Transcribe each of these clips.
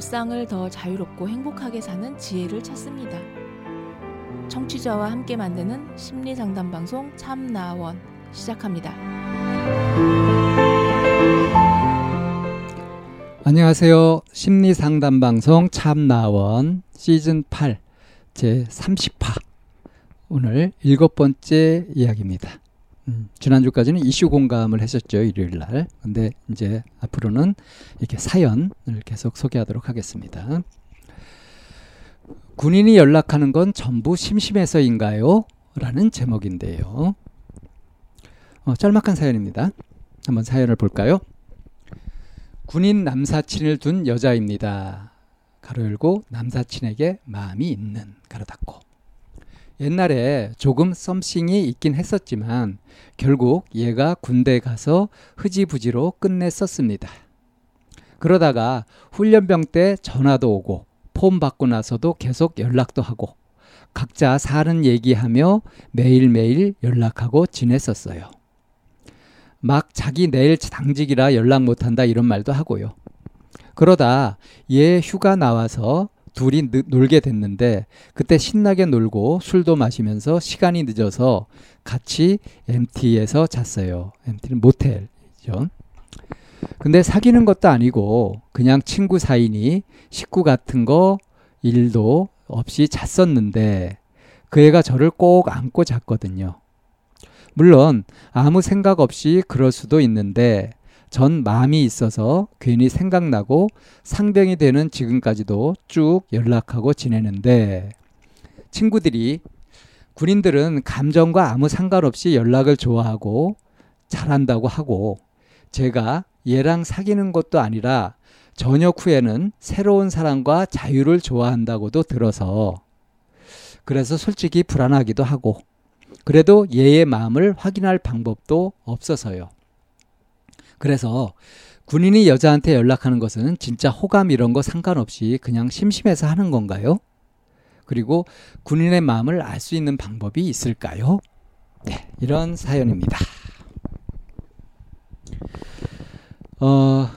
일상을 더 자유롭고 행복하게 사는 지혜를 찾습니다. 청취자와 함께 만드는 심리 상담 방송 참나원 시작합니다. 안녕하세요. 심리 상담 방송 참나원 시즌 8제 30화 오늘 일곱 번째 이야기입니다. 음, 지난주까지는 이슈 공감을 했었죠 일요일 날. 근데 이제 앞으로는 이렇게 사연을 계속 소개하도록 하겠습니다. 군인이 연락하는 건 전부 심심해서인가요? 라는 제목인데요. 어, 짤막한 사연입니다. 한번 사연을 볼까요? 군인 남사친을 둔 여자입니다. 가로 열고 남사친에게 마음이 있는 가로 닫고 옛날에 조금 썸씽이 있긴 했었지만 결국 얘가 군대 가서 흐지부지로 끝냈었습니다. 그러다가 훈련병 때 전화도 오고 폼 받고 나서도 계속 연락도 하고 각자 사는 얘기하며 매일매일 연락하고 지냈었어요. 막 자기 내일 당직이라 연락 못한다 이런 말도 하고요. 그러다 얘 휴가 나와서 둘이 놀게 됐는데 그때 신나게 놀고 술도 마시면서 시간이 늦어서 같이 MT에서 잤어요. MT는 모텔이죠. 근데 사귀는 것도 아니고 그냥 친구 사이니 식구 같은 거 일도 없이 잤었는데 그 애가 저를 꼭 안고 잤거든요. 물론 아무 생각 없이 그럴 수도 있는데 전 마음이 있어서 괜히 생각나고 상병이 되는 지금까지도 쭉 연락하고 지내는데 친구들이 군인들은 감정과 아무 상관없이 연락을 좋아하고 잘한다고 하고 제가 얘랑 사귀는 것도 아니라 저녁 후에는 새로운 사람과 자유를 좋아한다고도 들어서 그래서 솔직히 불안하기도 하고 그래도 얘의 마음을 확인할 방법도 없어서요. 그래서 군인이 여자한테 연락하는 것은 진짜 호감 이런 거 상관없이 그냥 심심해서 하는 건가요? 그리고 군인의 마음을 알 수 있는 방법이 있을까요? 네, 이런 사연입니다. 어,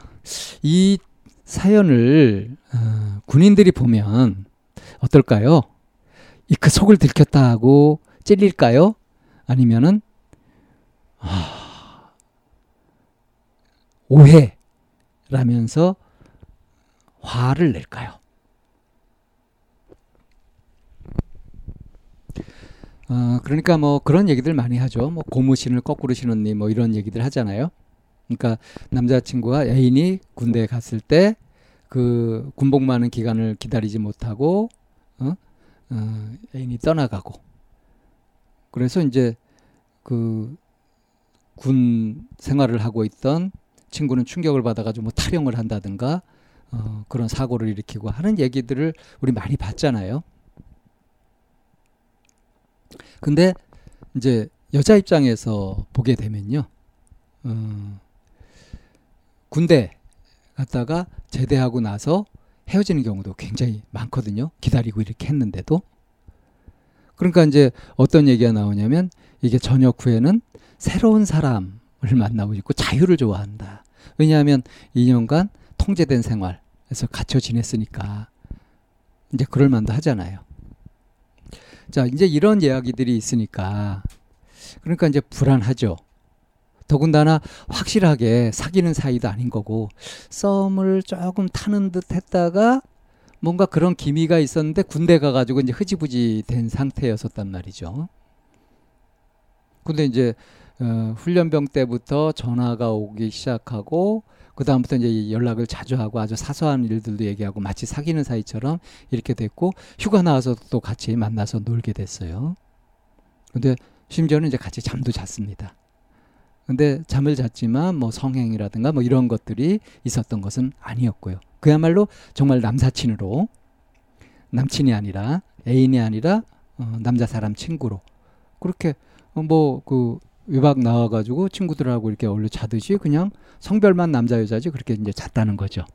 이 사연을 어, 군인들이 보면 어떨까요? 이 그 속을 들켰다 하고 찔릴까요? 아니면은 아, 오해라면서 화를 낼까요? 어, 그러니까 뭐 그런 얘기들 많이 하죠. 뭐 고무신을 거꾸로 신었니 뭐 이런 얘기들 하잖아요. 그러니까 남자친구가 애인이 군대에 갔을 때 그 군복 많은 기간을 기다리지 못하고 어? 어, 애인이 떠나가고 그래서 이제 그 군 생활을 하고 있던 친구는 충격을 받아가지고 뭐 탈영을 한다든가 어, 그런 사고를 일으키고 하는 얘기들을 우리 많이 봤잖아요. 근데 이제 여자 입장에서 보게 되면요, 어, 군대 갔다가 제대하고 나서 헤어지는 경우도 굉장히 많거든요. 기다리고 이렇게 했는데도. 그러니까 이제 어떤 얘기가 나오냐면 이게 저녁 후에는 새로운 사람을 만나고 있고 자유를 좋아한다. 왜냐하면 2년간 통제된 생활에서 갇혀 지냈으니까 이제 그럴 만도 하잖아요. 자, 이제 이런 이야기들이 있으니까 그러니까 이제 불안하죠. 더군다나 확실하게 사귀는 사이도 아닌 거고 썸을 조금 타는 듯 했다가 뭔가 그런 기미가 있었는데 군대 가가지고 이제 흐지부지 된 상태였었단 말이죠. 근데 이제 어, 훈련병 때부터 전화가 오기 시작하고 그 다음부터 이제 연락을 자주 하고 아주 사소한 일들도 얘기하고 마치 사귀는 사이처럼 이렇게 됐고 휴가 나와서 또 같이 만나서 놀게 됐어요. 근데 심지어는 이제 같이 잠도 잤습니다. 근데 잠을 잤지만 뭐 성행이라든가 뭐 이런 것들이 있었던 것은 아니었고요. 그야말로 정말 남사친으로 남친이 아니라 애인이 아니라 어, 남자 사람 친구로 그렇게 어, 뭐그 외박 나와가지고 친구들하고 이렇게 어울려 자듯이 그냥 성별만 남자 여자지 그렇게 이제 잤다는 거죠.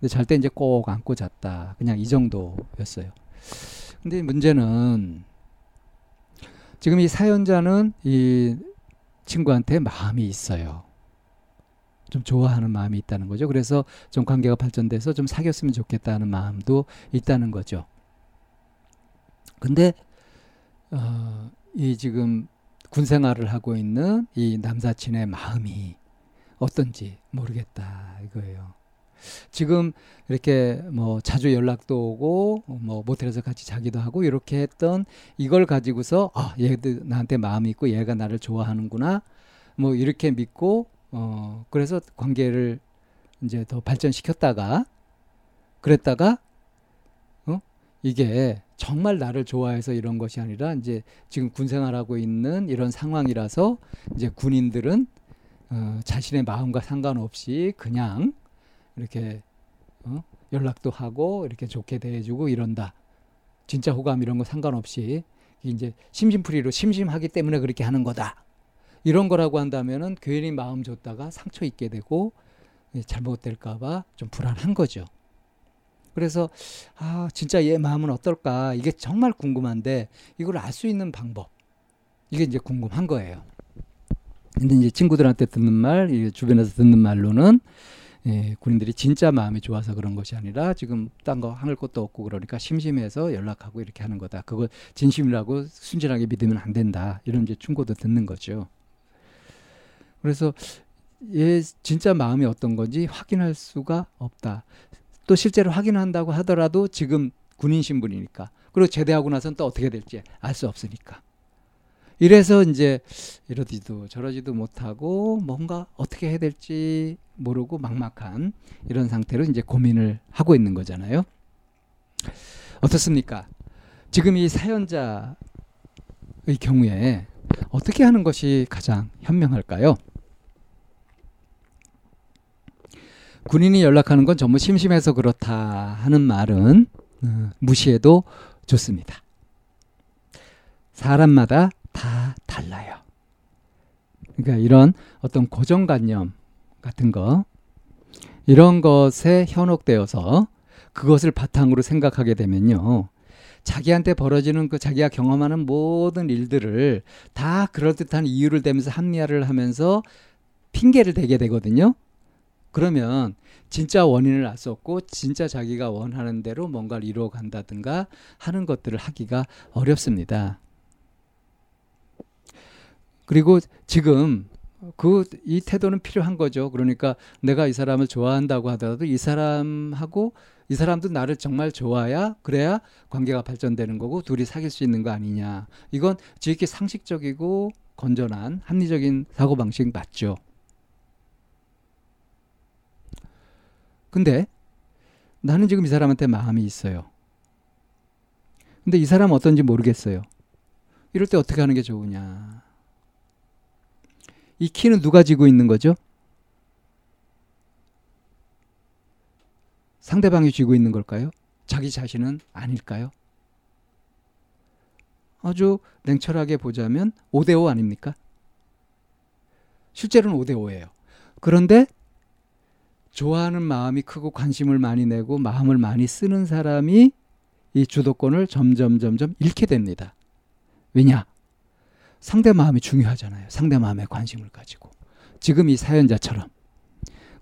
근데 잘 때 이제 꼭 안고 잤다. 그냥 이 정도였어요. 근데 문제는 지금 이 사연자는 이 친구한테 마음이 있어요. 좀 좋아하는 마음이 있다는 거죠. 그래서 좀 관계가 발전돼서 좀 사귀었으면 좋겠다는 마음도 있다는 거죠. 근데 어, 이 지금 군 생활을 하고 있는 이 남사친의 마음이 어떤지 모르겠다 이거예요. 지금 이렇게 뭐 자주 연락도 오고 뭐 모텔에서 같이 자기도 하고 이렇게 했던 이걸 가지고서 아 얘도 나한테 마음이 있고 얘가 나를 좋아하는구나 뭐 이렇게 믿고 어 그래서 관계를 이제 더 발전시켰다가 그랬다가 어 이게 정말 나를 좋아해서 이런 것이 아니라 이제 지금 군 생활하고 있는 이런 상황이라서 이제 군인들은 어 자신의 마음과 상관없이 그냥 이렇게 어? 연락도 하고 이렇게 좋게 대해주고 이런다. 진짜 호감 이런 거 상관없이 이제 심심풀이로 심심하기 때문에 그렇게 하는 거다. 이런 거라고 한다면은 괜히 마음 줬다가 상처 입게 되고 잘못될까봐 좀 불안한 거죠. 그래서 아 진짜 얘 마음은 어떨까 이게 정말 궁금한데 이걸 알 수 있는 방법 이게 이제 궁금한 거예요. 근데 이제 친구들한테 듣는 말, 주변에서 듣는 말로는 예, 군인들이 진짜 마음이 좋아서 그런 것이 아니라 지금 딴 거 하늘 것도 없고 그러니까 심심해서 연락하고 이렇게 하는 거다. 그걸 진심이라고 순진하게 믿으면 안 된다. 이런 이제 충고도 듣는 거죠. 그래서 얘 진짜 마음이 어떤 건지 확인할 수가 없다. 또 실제로 확인한다고 하더라도 지금 군인 신분이니까 그리고 제대하고 나서는 또 어떻게 될지 알 수 없으니까. 이래서 이제 이러지도 저러지도 못하고 뭔가 어떻게 해야 될지 모르고 막막한 이런 상태로 이제 고민을 하고 있는 거잖아요. 어떻습니까? 지금 이 사연자의 경우에 어떻게 하는 것이 가장 현명할까요? 군인이 연락하는 건 전부 심심해서 그렇다 하는 말은 어, 무시해도 좋습니다. 사람마다 다 달라요. 그러니까 이런 어떤 고정관념 같은 거 이런 것에 현혹되어서 그것을 바탕으로 생각하게 되면요. 자기한테 벌어지는 그 자기가 경험하는 모든 일들을 다 그럴듯한 이유를 대면서 합리화를 하면서 핑계를 대게 되거든요. 그러면 진짜 원인을 알수 없고 진짜 자기가 원하는 대로 뭔가를 이루어 간다든가 하는 것들을 하기가 어렵습니다. 그리고 지금 그 이 태도는 필요한 거죠. 그러니까 내가 이 사람을 좋아한다고 하더라도 이 사람하고 이 사람도 나를 정말 좋아야 그래야 관계가 발전되는 거고 둘이 사귈 수 있는 거 아니냐. 이건 지극히 상식적이고 건전한 합리적인 사고 방식 맞죠. 근데 나는 지금 이 사람한테 마음이 있어요. 근데 이 사람 어떤지 모르겠어요. 이럴 때 어떻게 하는 게 좋으냐. 이 키는 누가 지고 있는 거죠? 상대방이 쥐고 있는 걸까요? 자기 자신은 아닐까요? 아주 냉철하게 보자면 5대5 아닙니까? 실제로는 5대5예요. 그런데 좋아하는 마음이 크고 관심을 많이 내고 마음을 많이 쓰는 사람이 이 주도권을 점점 점점 잃게 됩니다. 왜냐? 상대 마음이 중요하잖아요. 상대 마음에 관심을 가지고. 지금 이 사연자처럼.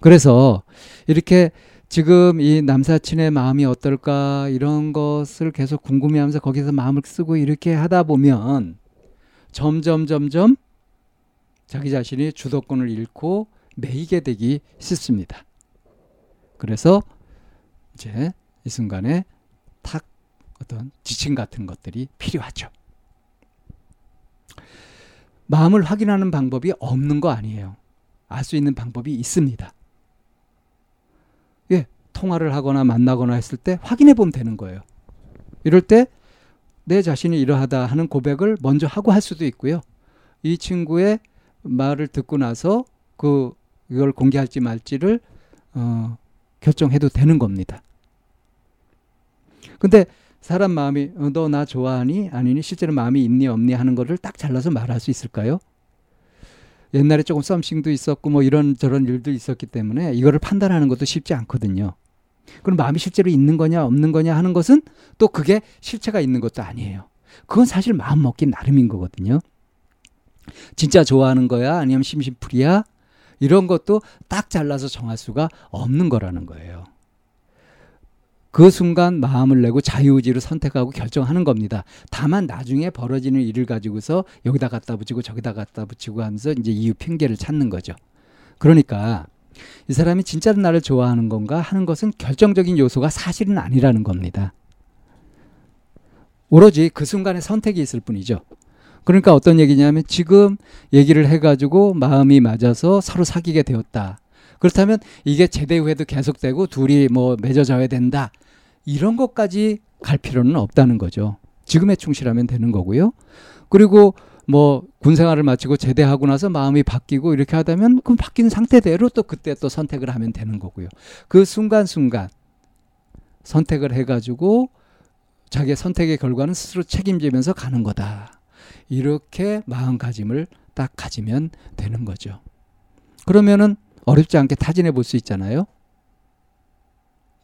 그래서 이렇게 지금 이 남사친의 마음이 어떨까 이런 것을 계속 궁금해하면서 거기서 마음을 쓰고 이렇게 하다 보면 점점 점점 자기 자신이 주도권을 잃고 매이게 되기 쉽습니다. 그래서 이제 이 순간에 탁 어떤 지침 같은 것들이 필요하죠. 마음을 확인하는 방법이 없는 거 아니에요. 알 수 있는 방법이 있습니다. 예, 통화를 하거나 만나거나 했을 때 확인해 보면 되는 거예요. 이럴 때 내 자신이 이러하다 하는 고백을 먼저 하고 할 수도 있고요. 이 친구의 말을 듣고 나서 그 이걸 공개할지 말지를 어, 결정해도 되는 겁니다. 근데 사람 마음이 어, 너나 좋아하니 아니니 실제로 마음이 있니 없니 하는 거를 딱 잘라서 말할 수 있을까요? 옛날에 조금 썸씽도 있었고 뭐 이런 저런 일도 있었기 때문에 이거를 판단하는 것도 쉽지 않거든요. 그럼 마음이 실제로 있는 거냐 없는 거냐 하는 것은 또 그게 실체가 있는 것도 아니에요. 그건 사실 마음 먹기 나름인 거거든요. 진짜 좋아하는 거야 아니면 심심풀이야 이런 것도 딱 잘라서 정할 수가 없는 거라는 거예요. 그 순간 마음을 내고 자유의지로 선택하고 결정하는 겁니다. 다만 나중에 벌어지는 일을 가지고서 여기다 갖다 붙이고 저기다 갖다 붙이고 하면서 이제 이유 핑계를 찾는 거죠. 그러니까 이 사람이 진짜로 나를 좋아하는 건가 하는 것은 결정적인 요소가 사실은 아니라는 겁니다. 오로지 그 순간에 선택이 있을 뿐이죠. 그러니까 어떤 얘기냐면 지금 얘기를 해가지고 마음이 맞아서 서로 사귀게 되었다. 그렇다면 이게 제대 후에도 계속되고 둘이 뭐 맺어져야 된다. 이런 것까지 갈 필요는 없다는 거죠. 지금에 충실하면 되는 거고요. 그리고 뭐 군생활을 마치고 제대하고 나서 마음이 바뀌고 이렇게 하다면 그럼 바뀐 상태대로 또 그때 또 선택을 하면 되는 거고요. 그 순간순간 선택을 해가지고 자기의 선택의 결과는 스스로 책임지면서 가는 거다. 이렇게 마음가짐을 딱 가지면 되는 거죠. 그러면은 어렵지 않게 타진해 볼 수 있잖아요.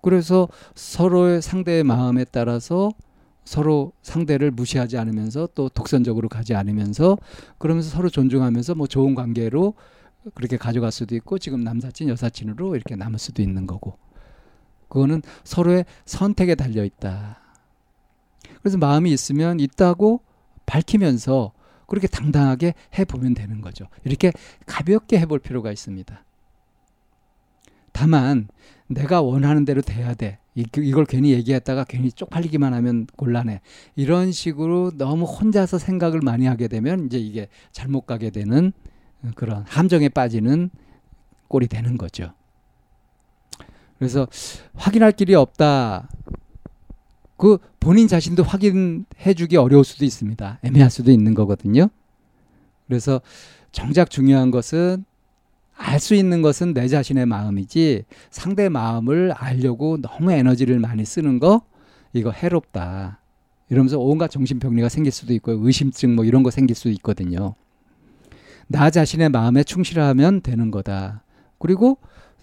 그래서 서로의 상대의 마음에 따라서 서로 상대를 무시하지 않으면서 또 독선적으로 가지 않으면서 그러면서 서로 존중하면서 뭐 좋은 관계로 그렇게 가져갈 수도 있고 지금 남사친 여사친으로 이렇게 남을 수도 있는 거고 그거는 서로의 선택에 달려 있다. 그래서 마음이 있으면 있다고 밝히면서 그렇게 당당하게 해보면 되는 거죠. 이렇게 가볍게 해볼 필요가 있습니다. 다만 내가 원하는 대로 돼야 돼. 이걸 괜히 얘기했다가 괜히 쪽팔리기만 하면 곤란해. 이런 식으로 너무 혼자서 생각을 많이 하게 되면 이제 이게 잘못 가게 되는 그런 함정에 빠지는 꼴이 되는 거죠. 그래서 확인할 길이 없다. 그 본인 자신도 확인해 주기 어려울 수도 있습니다. 애매할 수도 있는 거거든요. 그래서 정작 중요한 것은 알 수 있는 것은 내 자신의 마음이지 상대 마음을 알려고 너무 에너지를 많이 쓰는 거 이거 해롭다. 이러면서 온갖 정신병리가 생길 수도 있고 의심증 뭐 이런 거 생길 수도 있거든요. 나 자신의 마음에 충실하면 되는 거다. 그리고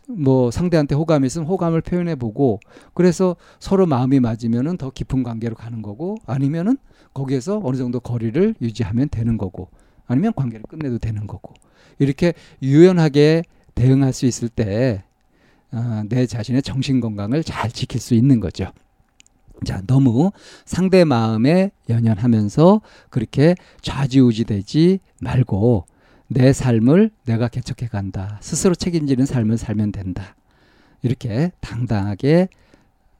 뭐 상대한테 호감이 있으면 호감을 표현해 보고 그래서 서로 마음이 맞으면은 더 깊은 관계로 가는 거고 아니면은 거기에서 어느 정도 거리를 유지하면 되는 거고 아니면 관계를 끝내도 되는 거고 이렇게 유연하게 대응할 수 있을 때내 어, 자신의 정신 건강을 잘 지킬 수 있는 거죠. 자, 너무 상대 마음에 연연하면서 그렇게 좌지우지되지 말고 내 삶을 내가 개척해 간다. 스스로 책임지는 삶을 살면 된다. 이렇게 당당하게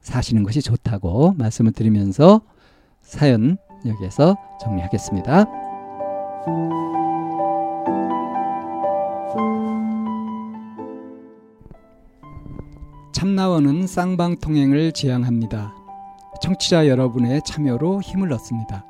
사시는 것이 좋다고 말씀을 드리면서 사연 여기에서 정리하겠습니다. 참나원은 쌍방통행을 지향합니다. 청취자 여러분의 참여로 힘을 얻습니다.